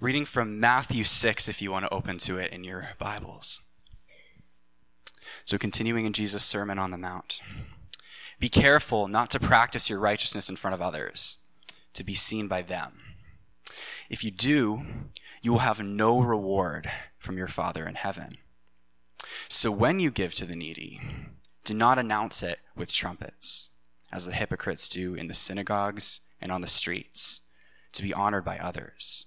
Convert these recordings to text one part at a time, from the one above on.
Reading from Matthew 6, if you want to open to it in your Bibles. So, continuing in Jesus' Sermon on the Mount. Be careful not to practice your righteousness in front of others, to be seen by them. If you do, you will have no reward from your Father in heaven. So when you give to the needy, do not announce it with trumpets, as the hypocrites do in the synagogues and on the streets, to be honored by others.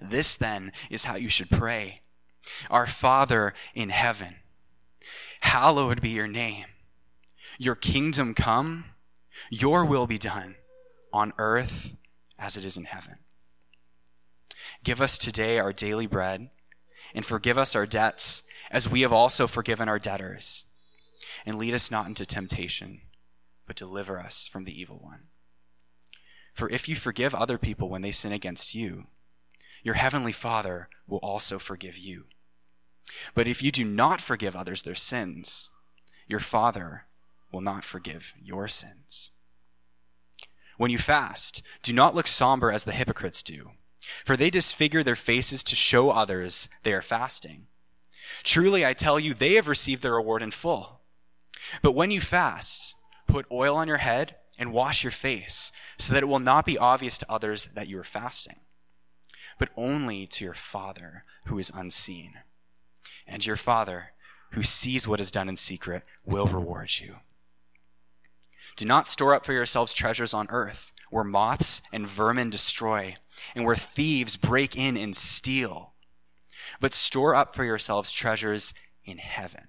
This then is how you should pray Our Father in heaven, hallowed be your name. Your kingdom come, your will be done on earth as it is in heaven. Give us today our daily bread, and forgive us our debts as we have also forgiven our debtors. And lead us not into temptation, but deliver us from the evil one. For if you forgive other people when they sin against you, your heavenly Father will also forgive you. But if you do not forgive others their sins, your Father will not forgive your sins. When you fast, do not look somber as the hypocrites do, for they disfigure their faces to show others they are fasting. Truly, I tell you, they have received their reward in full. But when you fast, put oil on your head and wash your face, so that it will not be obvious to others that you are fasting, but only to your Father who is unseen. And your Father, who sees what is done in secret, will reward you. Do not store up for yourselves treasures on earth, where moths and vermin destroy, and where thieves break in and steal. But store up for yourselves treasures in heaven,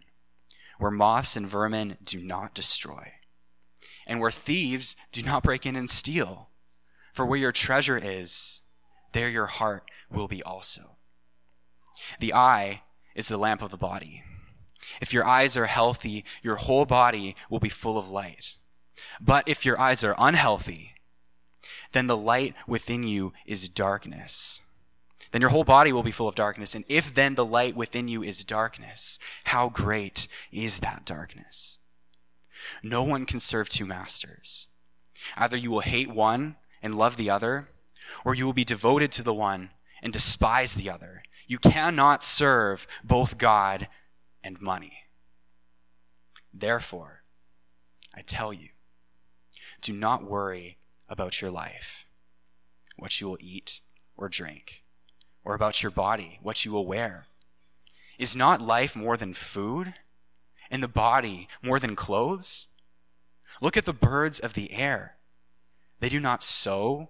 where moths and vermin do not destroy, and where thieves do not break in and steal. For where your treasure is, there your heart will be also. The eye is the lamp of the body. If your eyes are healthy, your whole body will be full of light. But if your eyes are unhealthy, then the light within you is darkness. Then your whole body will be full of darkness. And if then the light within you is darkness, how great is that darkness? No one can serve two masters. Either you will hate one and love the other, or you will be devoted to the one and despise the other. You cannot serve both God and money. Therefore, I tell you, do not worry about your life, what you will eat or drink, or about your body, what you will wear. Is not life more than food, and the body more than clothes? Look at the birds of the air. They do not sow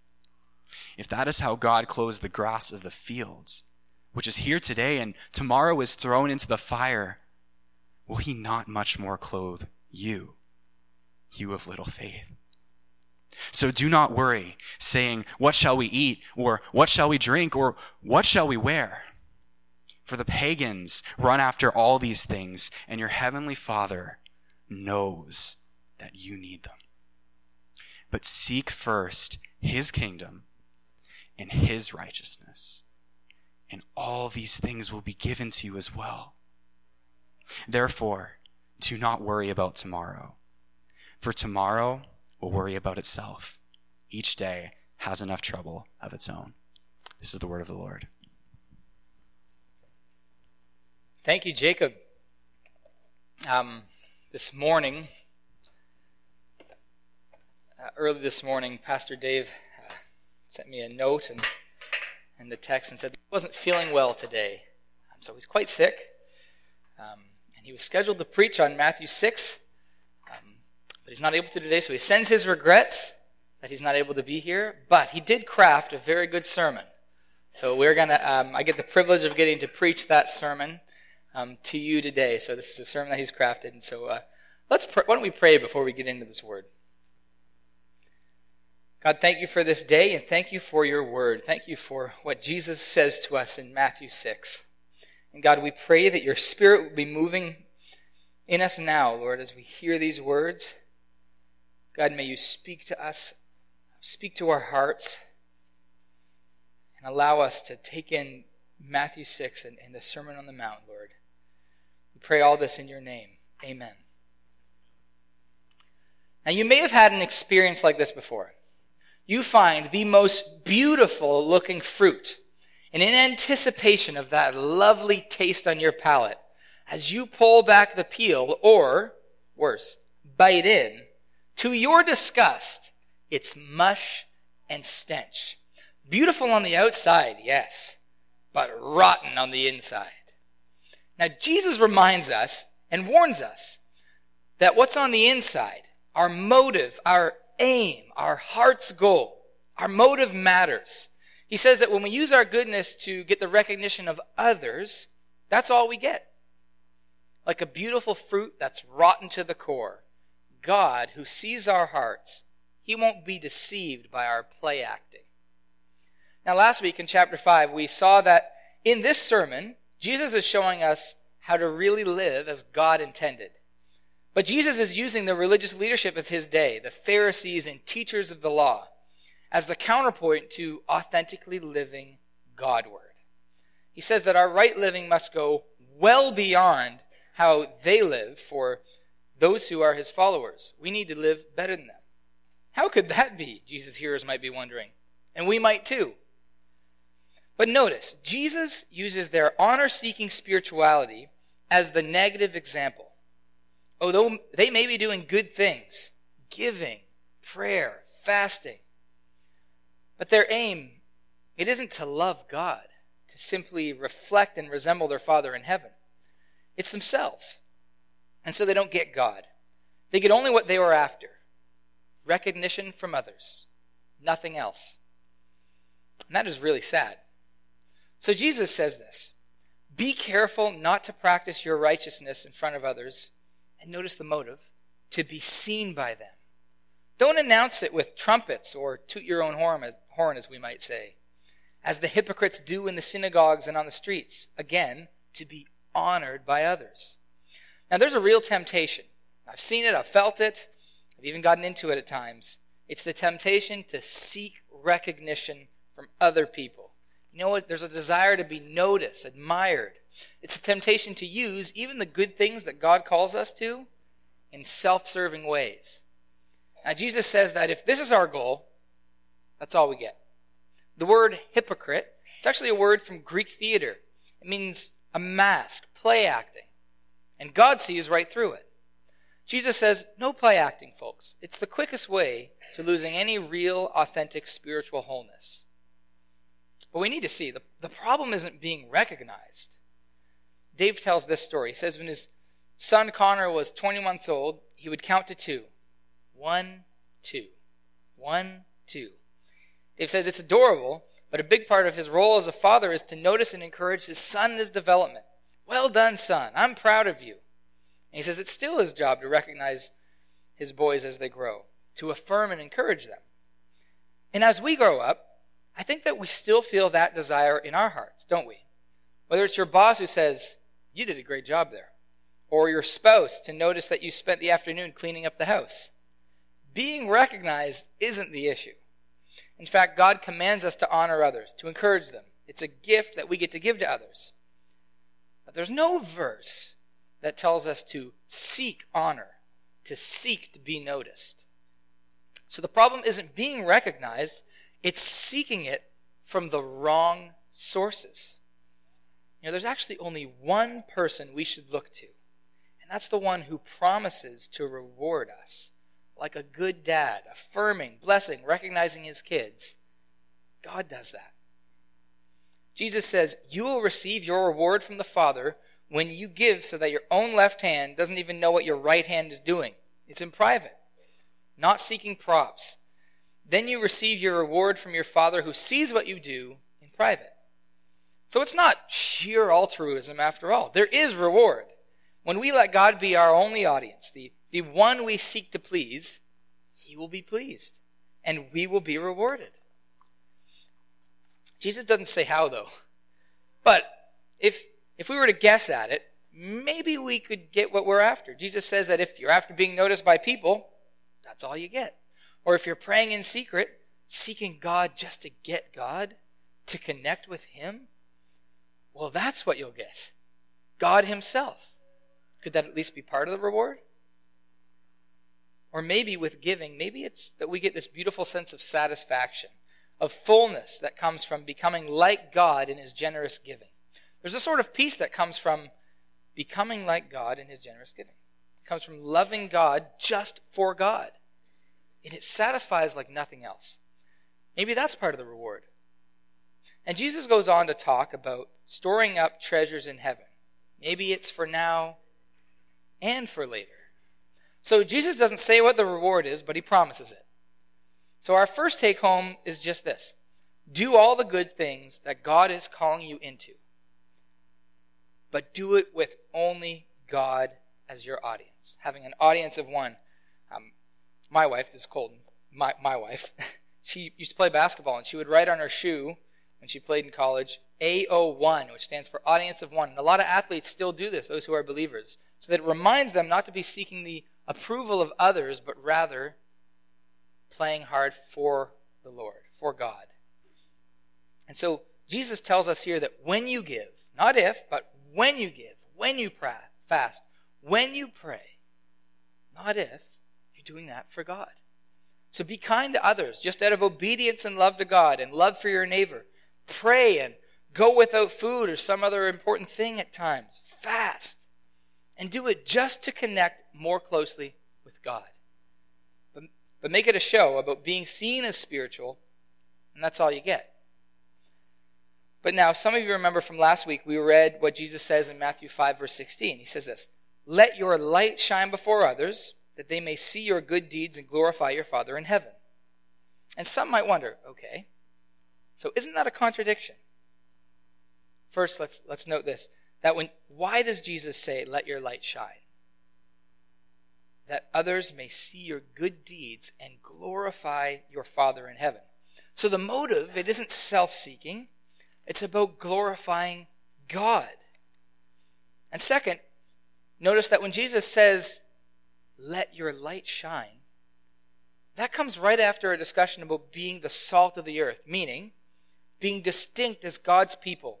If that is how God clothes the grass of the fields, which is here today and tomorrow is thrown into the fire, will he not much more clothe you? you of little faith. So do not worry, saying, What shall we eat? Or what shall we drink? Or what shall we wear? For the pagans run after all these things, and your heavenly Father knows that you need them. But seek first his kingdom and his righteousness, and all these things will be given to you as well. Therefore, do not worry about tomorrow, for tomorrow will worry about itself. Each day has enough trouble of its own. This is the word of the Lord. Thank you, Jacob. Um, this morning, uh, early this morning, Pastor Dave sent me a note and, and the text and said he wasn't feeling well today. Um, so he's quite sick. Um, and he was scheduled to preach on Matthew 6, um, but he's not able to today, so he sends his regrets that he's not able to be here. But he did craft a very good sermon. So we're going to, um, I get the privilege of getting to preach that sermon um, to you today. So this is a sermon that he's crafted. And so uh, let's pr- why don't we pray before we get into this word? God, thank you for this day and thank you for your word. Thank you for what Jesus says to us in Matthew 6. And God, we pray that your spirit will be moving in us now, Lord, as we hear these words. God, may you speak to us, speak to our hearts, and allow us to take in Matthew 6 and, and the Sermon on the Mount, Lord We pray all this in your name. Amen. Now, you may have had an experience like this before. You find the most beautiful looking fruit, and in anticipation of that lovely taste on your palate, as you pull back the peel, or worse, bite in, to your disgust, it's mush and stench. Beautiful on the outside, yes, but rotten on the inside. Now, Jesus reminds us and warns us that what's on the inside, our motive, our aim, our heart's goal, our motive matters. He says that when we use our goodness to get the recognition of others, that's all we get. Like a beautiful fruit that's rotten to the core. God, who sees our hearts, he won't be deceived by our play acting. Now, last week in chapter 5, we saw that in this sermon, Jesus is showing us how to really live as God intended. But Jesus is using the religious leadership of his day, the Pharisees and teachers of the law, as the counterpoint to authentically living Godward. He says that our right living must go well beyond how they live for those who are his followers. We need to live better than them. How could that be? Jesus' hearers might be wondering. And we might too. But notice, Jesus uses their honor seeking spirituality as the negative example. Although they may be doing good things, giving, prayer, fasting, but their aim, it isn't to love God, to simply reflect and resemble their Father in heaven. It's themselves. And so they don't get God. They get only what they were after recognition from others, nothing else. And that is really sad. So Jesus says this Be careful not to practice your righteousness in front of others, and notice the motive, to be seen by them. Don't announce it with trumpets or toot your own horn, as we might say, as the hypocrites do in the synagogues and on the streets, again, to be honored by others. Now, there's a real temptation. I've seen it, I've felt it, I've even gotten into it at times. It's the temptation to seek recognition from other people. You know what? There's a desire to be noticed, admired. It's a temptation to use even the good things that God calls us to in self serving ways. Now, Jesus says that if this is our goal, that's all we get. The word hypocrite, it's actually a word from Greek theater. It means a mask, play acting. And God sees right through it. Jesus says, no play acting, folks. It's the quickest way to losing any real, authentic spiritual wholeness. But we need to see the, the problem isn't being recognized. Dave tells this story. He says when his son Connor was 20 months old, he would count to two. One, two. One, two. Dave says it's adorable, but a big part of his role as a father is to notice and encourage his son in his development. Well done, son. I'm proud of you. And he says it's still his job to recognize his boys as they grow, to affirm and encourage them. And as we grow up, I think that we still feel that desire in our hearts, don't we? Whether it's your boss who says, You did a great job there, or your spouse to notice that you spent the afternoon cleaning up the house. Being recognized isn't the issue. In fact, God commands us to honor others, to encourage them. It's a gift that we get to give to others. But there's no verse that tells us to seek honor, to seek to be noticed. So the problem isn't being recognized, it's seeking it from the wrong sources. You know, there's actually only one person we should look to, and that's the one who promises to reward us like a good dad, affirming, blessing, recognizing his kids. God does that. Jesus says, You will receive your reward from the Father when you give so that your own left hand doesn't even know what your right hand is doing. It's in private, not seeking props. Then you receive your reward from your Father who sees what you do in private. So it's not sheer altruism after all. There is reward. When we let God be our only audience, the, the one we seek to please, he will be pleased and we will be rewarded. Jesus doesn't say how though. But if if we were to guess at it, maybe we could get what we're after. Jesus says that if you're after being noticed by people, that's all you get. Or if you're praying in secret, seeking God just to get God, to connect with Him, well, that's what you'll get. God Himself. Could that at least be part of the reward? Or maybe with giving, maybe it's that we get this beautiful sense of satisfaction, of fullness that comes from becoming like God in His generous giving. There's a sort of peace that comes from becoming like God in His generous giving. It comes from loving God just for God. And it satisfies like nothing else. Maybe that's part of the reward. And Jesus goes on to talk about storing up treasures in heaven. Maybe it's for now and for later. So Jesus doesn't say what the reward is, but he promises it. So our first take home is just this do all the good things that God is calling you into, but do it with only God as your audience. Having an audience of one. Um, my wife, this is Colton, my, my wife, she used to play basketball, and she would write on her shoe when she played in college, AO1, which stands for audience of one. And a lot of athletes still do this, those who are believers, so that it reminds them not to be seeking the approval of others, but rather playing hard for the Lord, for God. And so Jesus tells us here that when you give, not if, but when you give, when you fast, when you pray, not if, you're doing that for God. So be kind to others, just out of obedience and love to God and love for your neighbor. Pray and go without food or some other important thing at times. Fast. And do it just to connect more closely with God. But, but make it a show about being seen as spiritual, and that's all you get. But now, some of you remember from last week, we read what Jesus says in Matthew 5, verse 16. He says this Let your light shine before others, that they may see your good deeds and glorify your Father in heaven. And some might wonder, okay, so isn't that a contradiction? First, let's, let's note this that when, why does Jesus say, Let your light shine? That others may see your good deeds and glorify your Father in heaven. So the motive, it isn't self seeking, it's about glorifying God. And second, notice that when Jesus says, Let your light shine, that comes right after a discussion about being the salt of the earth, meaning being distinct as God's people,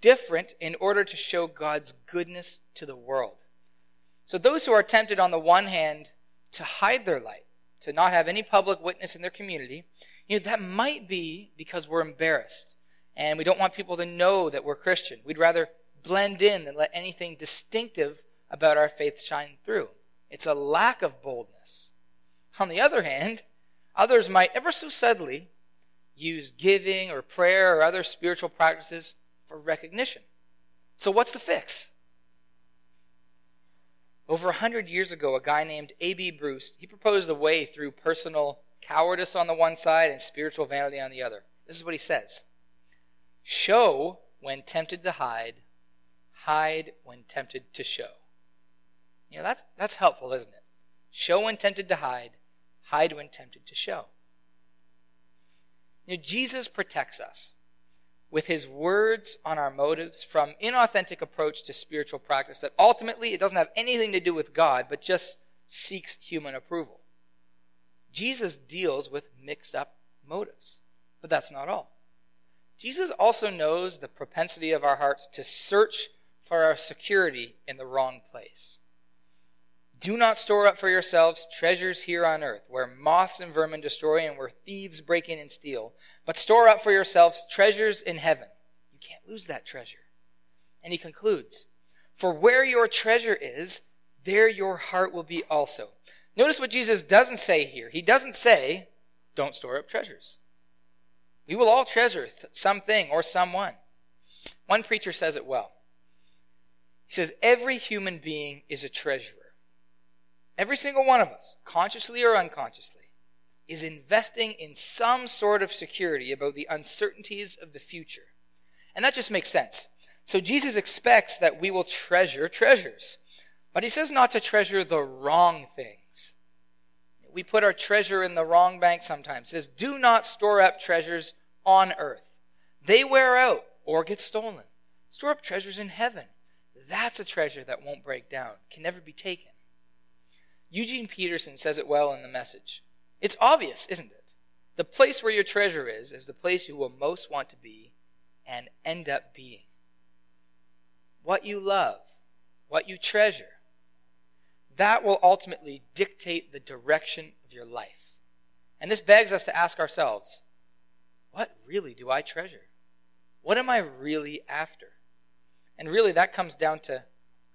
different in order to show God's goodness to the world. So those who are tempted on the one hand to hide their light, to not have any public witness in their community, you know, that might be because we're embarrassed and we don't want people to know that we're Christian. We'd rather blend in than let anything distinctive about our faith shine through. It's a lack of boldness. On the other hand, others might ever so subtly use giving or prayer or other spiritual practices for recognition. So, what's the fix? Over a hundred years ago, a guy named A.B. Bruce, he proposed a way through personal cowardice on the one side and spiritual vanity on the other. This is what he says. Show when tempted to hide, hide when tempted to show. You know, that's, that's helpful, isn't it? Show when tempted to hide, hide when tempted to show. You know, Jesus protects us with his words on our motives from inauthentic approach to spiritual practice that ultimately it doesn't have anything to do with God, but just seeks human approval. Jesus deals with mixed up motives, but that's not all. Jesus also knows the propensity of our hearts to search for our security in the wrong place. Do not store up for yourselves treasures here on earth, where moths and vermin destroy and where thieves break in and steal, but store up for yourselves treasures in heaven. You can't lose that treasure. And he concludes, For where your treasure is, there your heart will be also. Notice what Jesus doesn't say here. He doesn't say, Don't store up treasures. We will all treasure something or someone. One preacher says it well. He says, Every human being is a treasurer. Every single one of us, consciously or unconsciously, is investing in some sort of security about the uncertainties of the future. And that just makes sense. So Jesus expects that we will treasure treasures. But he says not to treasure the wrong things. We put our treasure in the wrong bank sometimes. Says, do not store up treasures on earth. They wear out or get stolen. Store up treasures in heaven. That's a treasure that won't break down, can never be taken. Eugene Peterson says it well in the message. It's obvious, isn't it? The place where your treasure is, is the place you will most want to be and end up being. What you love, what you treasure, that will ultimately dictate the direction of your life. And this begs us to ask ourselves what really do I treasure? What am I really after? And really, that comes down to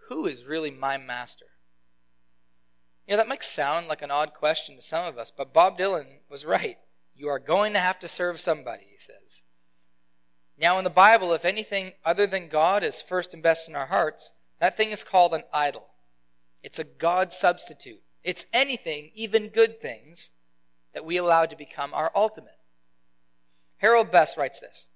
who is really my master? Know, that might sound like an odd question to some of us, but Bob Dylan was right. You are going to have to serve somebody, he says. Now, in the Bible, if anything other than God is first and best in our hearts, that thing is called an idol. It's a God substitute. It's anything, even good things, that we allow to become our ultimate. Harold Best writes this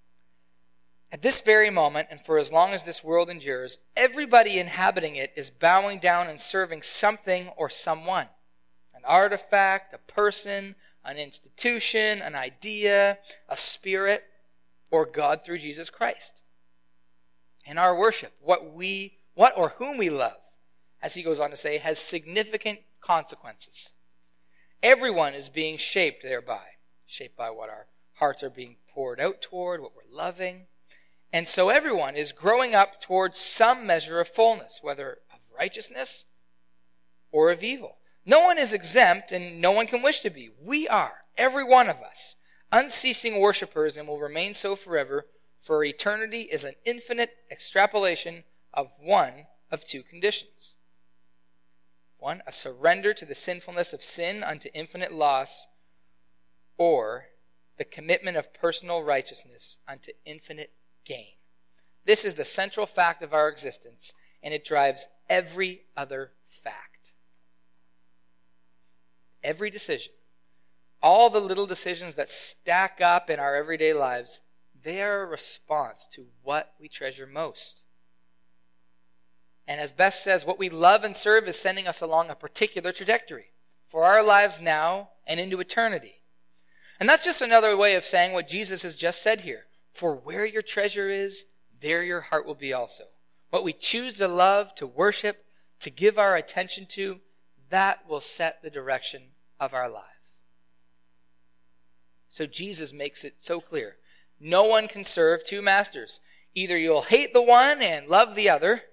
at this very moment, and for as long as this world endures, everybody inhabiting it is bowing down and serving something or someone an artifact, a person, an institution, an idea, a spirit, or God through Jesus Christ. In our worship, what we, what or whom we love, as he goes on to say, has significant consequences. Everyone is being shaped thereby, shaped by what our hearts are being poured out toward, what we're loving. And so everyone is growing up towards some measure of fullness, whether of righteousness or of evil. No one is exempt and no one can wish to be. We are, every one of us, unceasing worshippers and will remain so forever, for eternity is an infinite extrapolation of one of two conditions. One, a surrender to the sinfulness of sin unto infinite loss, or the commitment of personal righteousness unto infinite gain. This is the central fact of our existence, and it drives every other fact. Every decision, all the little decisions that stack up in our everyday lives, they are a response to what we treasure most. And as Best says, what we love and serve is sending us along a particular trajectory for our lives now and into eternity. And that's just another way of saying what Jesus has just said here. For where your treasure is, there your heart will be also. What we choose to love, to worship, to give our attention to, that will set the direction of our lives. So Jesus makes it so clear. No one can serve two masters. Either you'll hate the one and love the other,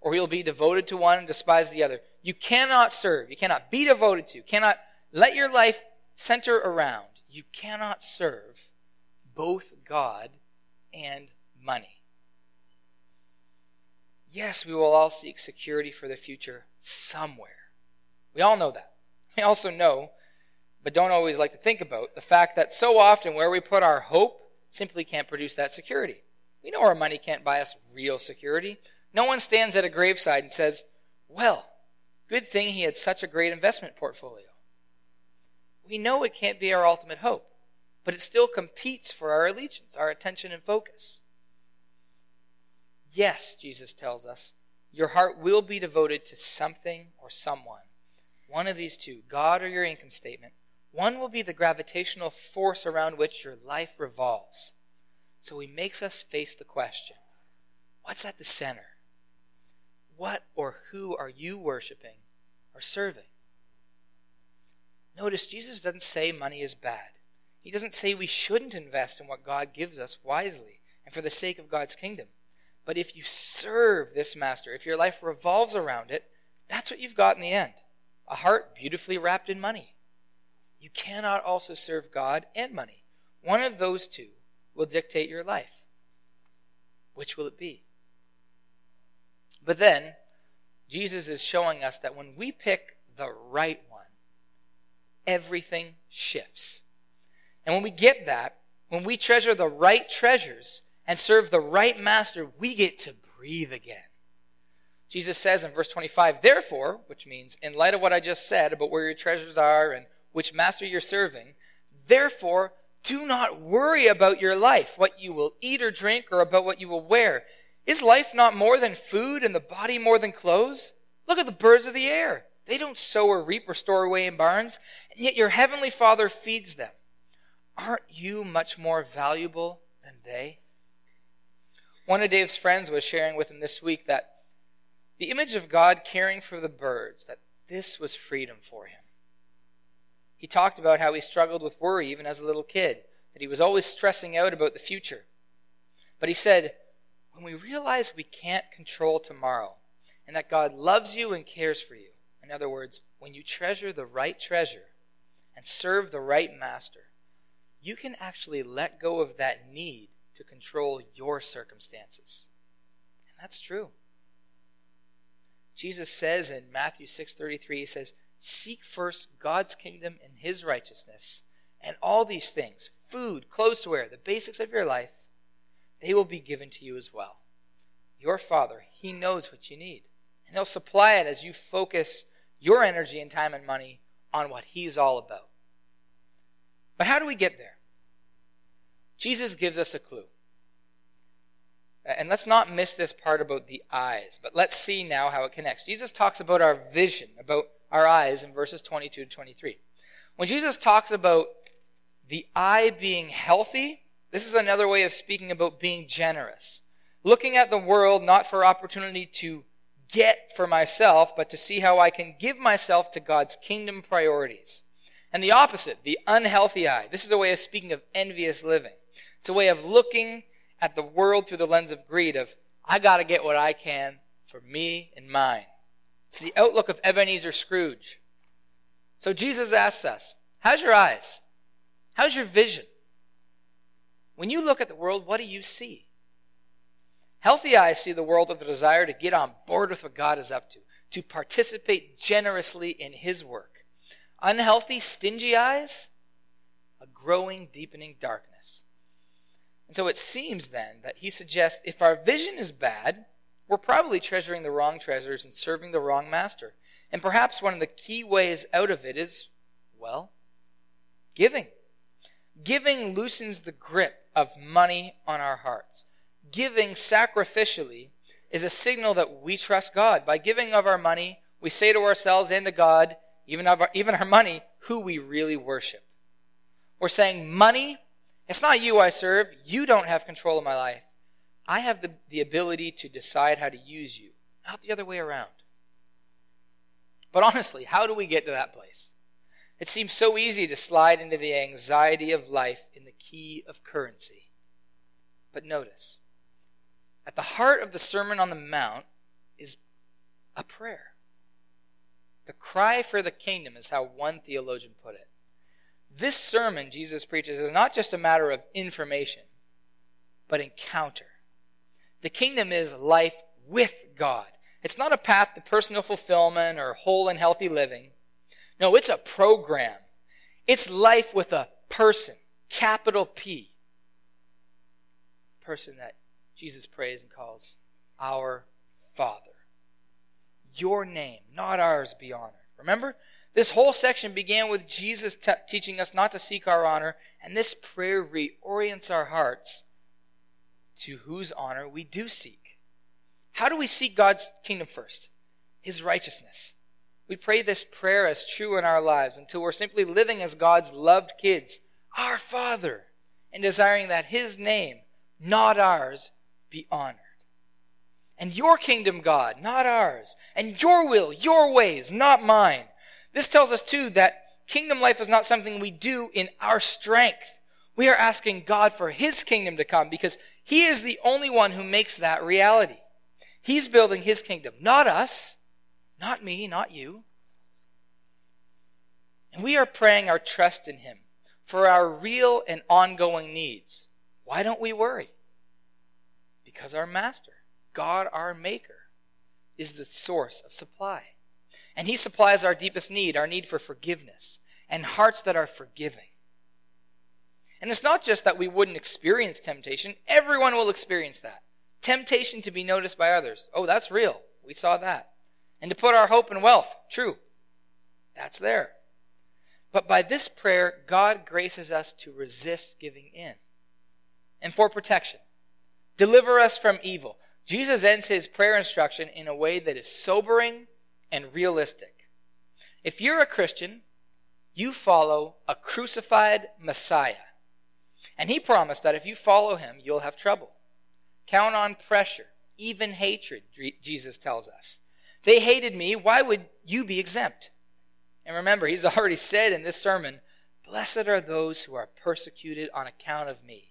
or you'll be devoted to one and despise the other. You cannot serve. You cannot be devoted to. Cannot let your life center around. You cannot serve both God and money. Yes, we will all seek security for the future somewhere. We all know that. We also know, but don't always like to think about, the fact that so often where we put our hope simply can't produce that security. We know our money can't buy us real security. No one stands at a graveside and says, Well, good thing he had such a great investment portfolio. We know it can't be our ultimate hope but it still competes for our allegiance, our attention and focus. Yes, Jesus tells us, your heart will be devoted to something or someone. One of these two, God or your income statement. One will be the gravitational force around which your life revolves. So he makes us face the question what's at the center? What or who are you worshiping or serving? Notice Jesus doesn't say money is bad. He doesn't say we shouldn't invest in what God gives us wisely. and for the sake of God's kingdom. But if you serve this master, if your life revolves around it, that's what you've got in the end a heart beautifully wrapped in money. You cannot also serve God and money. One of those two will dictate your life. Which will it be? But then, Jesus is showing us that when we pick the right one, everything shifts. And when we get that, when we treasure the right treasures and serve the right master, we get to breathe again. Jesus says in verse 25, therefore, which means in light of what I just said about where your treasures are and which master you're serving, therefore, do not worry about your life, what you will eat or drink, or about what you will wear. Is life not more than food and the body more than clothes? Look at the birds of the air. They don't sow or reap or store away in barns, and yet your heavenly Father feeds them. Aren't you much more valuable than they? One of Dave's friends was sharing with him this week that the image of God caring for the birds, that this was freedom for him. He talked about how he struggled with worry even as a little kid, that he was always stressing out about the future. But he said, when we realize we can't control tomorrow and that God loves you and cares for you, in other words, when you treasure the right treasure and serve the right master, you can actually let go of that need to control your circumstances. And that's true. Jesus says in Matthew 6:33 he says, Seek first God's kingdom and his righteousness, and all these things food, clothes to wear, the basics of your life they will be given to you as well. Your Father, He knows what you need, and He'll supply it as you focus your energy and time and money on what He's all about. But how do we get there? Jesus gives us a clue. And let's not miss this part about the eyes, but let's see now how it connects. Jesus talks about our vision, about our eyes in verses 22 to 23. When Jesus talks about the eye being healthy, this is another way of speaking about being generous. Looking at the world not for opportunity to get for myself, but to see how I can give myself to God's kingdom priorities. And the opposite, the unhealthy eye. This is a way of speaking of envious living. It's a way of looking at the world through the lens of greed, of, I gotta get what I can for me and mine. It's the outlook of Ebenezer Scrooge. So Jesus asks us, How's your eyes? How's your vision? When you look at the world, what do you see? Healthy eyes see the world with a desire to get on board with what God is up to, to participate generously in His work. Unhealthy, stingy eyes, a growing, deepening darkness. And so it seems then that he suggests if our vision is bad, we're probably treasuring the wrong treasures and serving the wrong master. And perhaps one of the key ways out of it is, well, giving. Giving loosens the grip of money on our hearts. Giving sacrificially is a signal that we trust God. By giving of our money, we say to ourselves and to God, even, of our, even our money, who we really worship. We're saying, money, it's not you I serve. You don't have control of my life. I have the, the ability to decide how to use you, not the other way around. But honestly, how do we get to that place? It seems so easy to slide into the anxiety of life in the key of currency. But notice, at the heart of the Sermon on the Mount is a prayer. The cry for the kingdom is how one theologian put it. This sermon Jesus preaches is not just a matter of information, but encounter. The kingdom is life with God. It's not a path to personal fulfillment or whole and healthy living. No, it's a program. It's life with a person, capital P. Person that Jesus prays and calls our Father. Your name, not ours, be honored. Remember? This whole section began with Jesus teaching us not to seek our honor, and this prayer reorients our hearts to whose honor we do seek. How do we seek God's kingdom first? His righteousness. We pray this prayer as true in our lives until we're simply living as God's loved kids, our Father, and desiring that His name, not ours, be honored. And your kingdom, God, not ours. And your will, your ways, not mine. This tells us, too, that kingdom life is not something we do in our strength. We are asking God for His kingdom to come because He is the only one who makes that reality. He's building his kingdom, not us, not me, not you. And we are praying our trust in him for our real and ongoing needs. Why don't we worry? Because our master, God our maker, is the source of supply. And he supplies our deepest need, our need for forgiveness and hearts that are forgiving. And it's not just that we wouldn't experience temptation, everyone will experience that. Temptation to be noticed by others. Oh, that's real. We saw that. And to put our hope in wealth. True. That's there. But by this prayer, God graces us to resist giving in. And for protection. Deliver us from evil. Jesus ends his prayer instruction in a way that is sobering and realistic. If you're a Christian, you follow a crucified Messiah. And he promised that if you follow him, you'll have trouble. Count on pressure, even hatred, Jesus tells us. They hated me. Why would you be exempt? And remember, he's already said in this sermon, Blessed are those who are persecuted on account of me.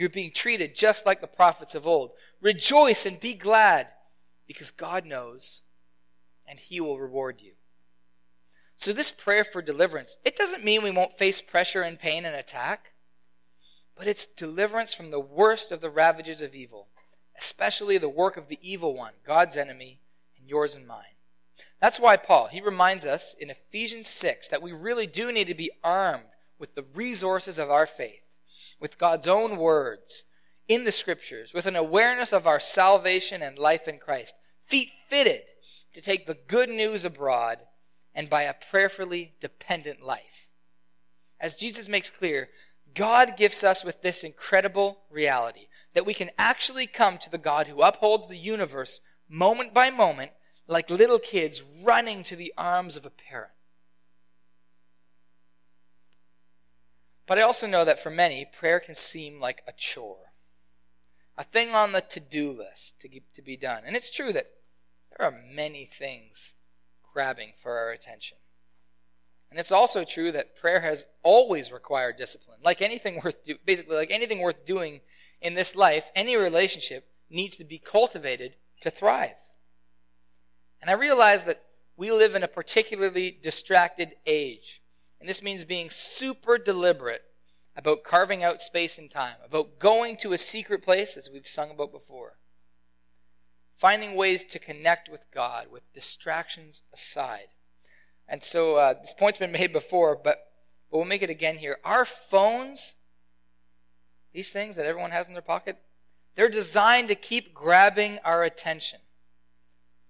You're being treated just like the prophets of old. Rejoice and be glad, because God knows, and he will reward you. So, this prayer for deliverance, it doesn't mean we won't face pressure and pain and attack, but it's deliverance from the worst of the ravages of evil, especially the work of the evil one, God's enemy, and yours and mine. That's why Paul, he reminds us in Ephesians 6 that we really do need to be armed with the resources of our faith, with God's own words in the scriptures, with an awareness of our salvation and life in Christ, feet fitted to take the good news abroad and by a prayerfully dependent life. As Jesus makes clear, God gifts us with this incredible reality that we can actually come to the God who upholds the universe moment by moment like little kids running to the arms of a parent. But I also know that for many, prayer can seem like a chore, a thing on the to do list to, to be done. And it's true that there are many things grabbing for our attention. And it's also true that prayer has always required discipline. Like anything worth do- basically like anything worth doing in this life, any relationship needs to be cultivated to thrive. And I realize that we live in a particularly distracted age. And this means being super deliberate about carving out space and time, about going to a secret place, as we've sung about before. Finding ways to connect with God with distractions aside. And so uh, this point's been made before, but, but we'll make it again here. Our phones, these things that everyone has in their pocket, they're designed to keep grabbing our attention.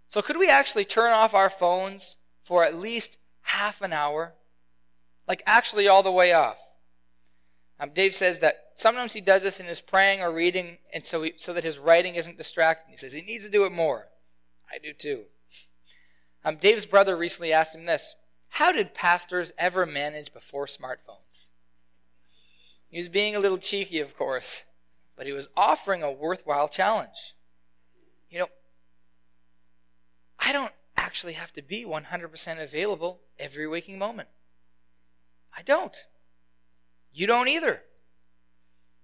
So, could we actually turn off our phones for at least half an hour? Like, actually, all the way off. Um, Dave says that sometimes he does this in his praying or reading, and so, he, so that his writing isn't distracting. He says he needs to do it more. I do too. Um, Dave's brother recently asked him this How did pastors ever manage before smartphones? He was being a little cheeky, of course, but he was offering a worthwhile challenge. You know, I don't actually have to be 100% available every waking moment. I don't. You don't either.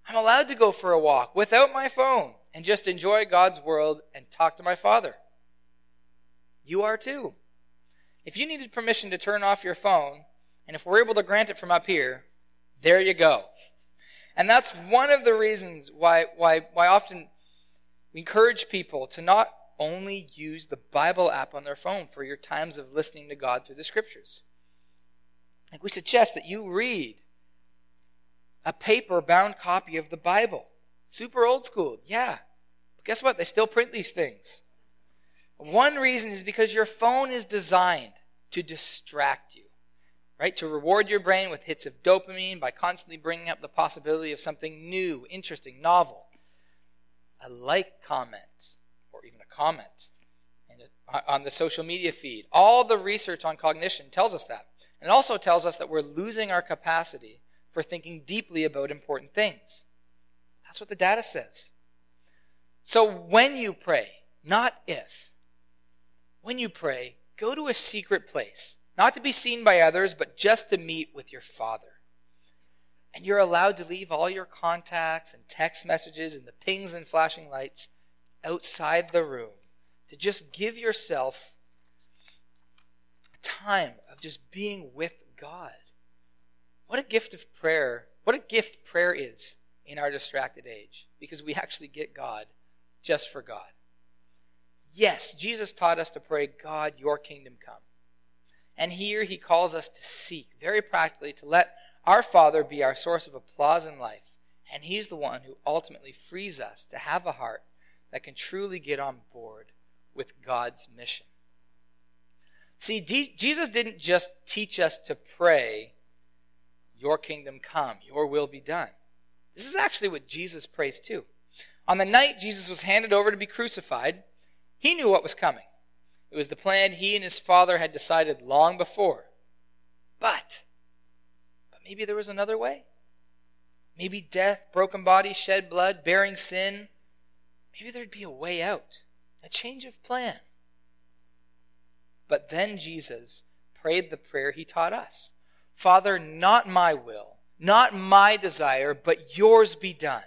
I'm allowed to go for a walk without my phone and just enjoy God's world and talk to my Father. You are too. If you needed permission to turn off your phone, and if we're able to grant it from up here, there you go. And that's one of the reasons why, why, why often we encourage people to not only use the Bible app on their phone for your times of listening to God through the scriptures. Like we suggest that you read a paper bound copy of the Bible. Super old school, yeah. But guess what? They still print these things. One reason is because your phone is designed to distract you, right? To reward your brain with hits of dopamine by constantly bringing up the possibility of something new, interesting, novel. A like comment or even a comment uh, on the social media feed. All the research on cognition tells us that. And it also tells us that we're losing our capacity for thinking deeply about important things. That's what the data says. So when you pray, not if, when you pray, go to a secret place, not to be seen by others, but just to meet with your Father. And you're allowed to leave all your contacts and text messages and the pings and flashing lights outside the room to just give yourself time of just being with God. What a gift of prayer. What a gift prayer is in our distracted age because we actually get God just for God. Yes, Jesus taught us to pray, God, your kingdom come. And here he calls us to seek, very practically, to let our Father be our source of applause in life. And he's the one who ultimately frees us to have a heart that can truly get on board with God's mission. See, D- Jesus didn't just teach us to pray, Your kingdom come, Your will be done. This is actually what Jesus prays too. On the night Jesus was handed over to be crucified, he knew what was coming. It was the plan he and his father had decided long before. But, but maybe there was another way. Maybe death, broken body, shed blood, bearing sin. Maybe there'd be a way out, a change of plan. But then Jesus prayed the prayer he taught us Father, not my will, not my desire, but yours be done.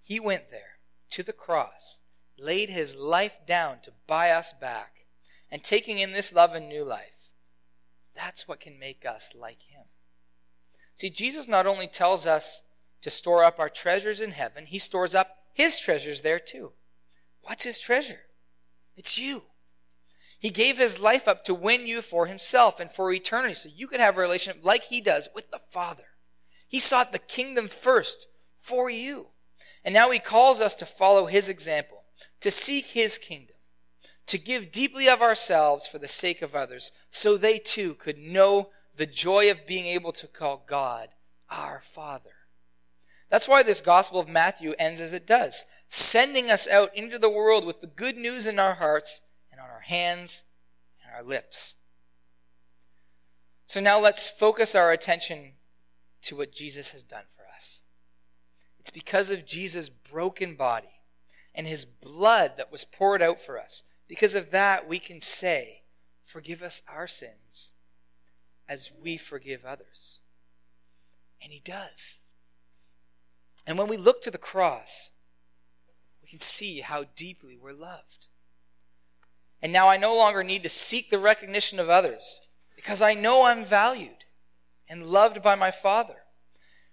He went there to the cross, laid his life down to buy us back, and taking in this love and new life, that's what can make us like him. See, Jesus not only tells us to store up our treasures in heaven, he stores up his treasures there too. What's his treasure? It's you. He gave his life up to win you for himself and for eternity so you could have a relationship like he does with the Father. He sought the kingdom first for you. And now he calls us to follow his example, to seek his kingdom, to give deeply of ourselves for the sake of others, so they too could know the joy of being able to call God our Father. That's why this Gospel of Matthew ends as it does, sending us out into the world with the good news in our hearts and on our hands and our lips. So now let's focus our attention to what Jesus has done for us. It's because of Jesus' broken body and his blood that was poured out for us. Because of that, we can say, Forgive us our sins as we forgive others. And he does. And when we look to the cross, we can see how deeply we're loved. And now I no longer need to seek the recognition of others because I know I'm valued and loved by my Father.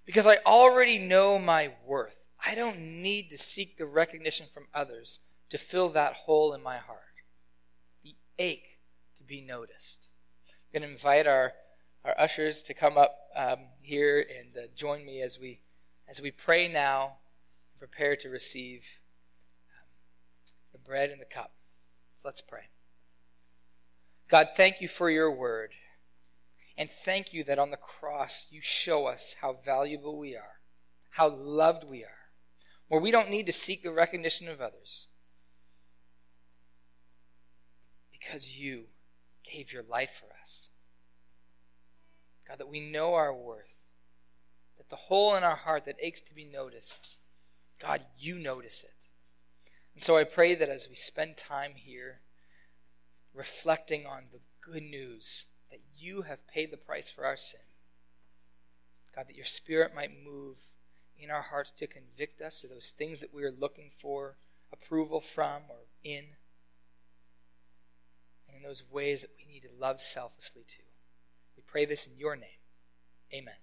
Because I already know my worth. I don't need to seek the recognition from others to fill that hole in my heart. The ache to be noticed. I'm going to invite our, our ushers to come up um, here and uh, join me as we as we pray now and prepare to receive um, the bread and the cup. So let's pray. God, thank you for your word. And thank you that on the cross you show us how valuable we are, how loved we are, where we don't need to seek the recognition of others. Because you gave your life for us. God, that we know our worth the hole in our heart that aches to be noticed, God, you notice it. And so I pray that as we spend time here reflecting on the good news that you have paid the price for our sin, God, that your spirit might move in our hearts to convict us of those things that we are looking for approval from or in, and in those ways that we need to love selflessly too. We pray this in your name. Amen.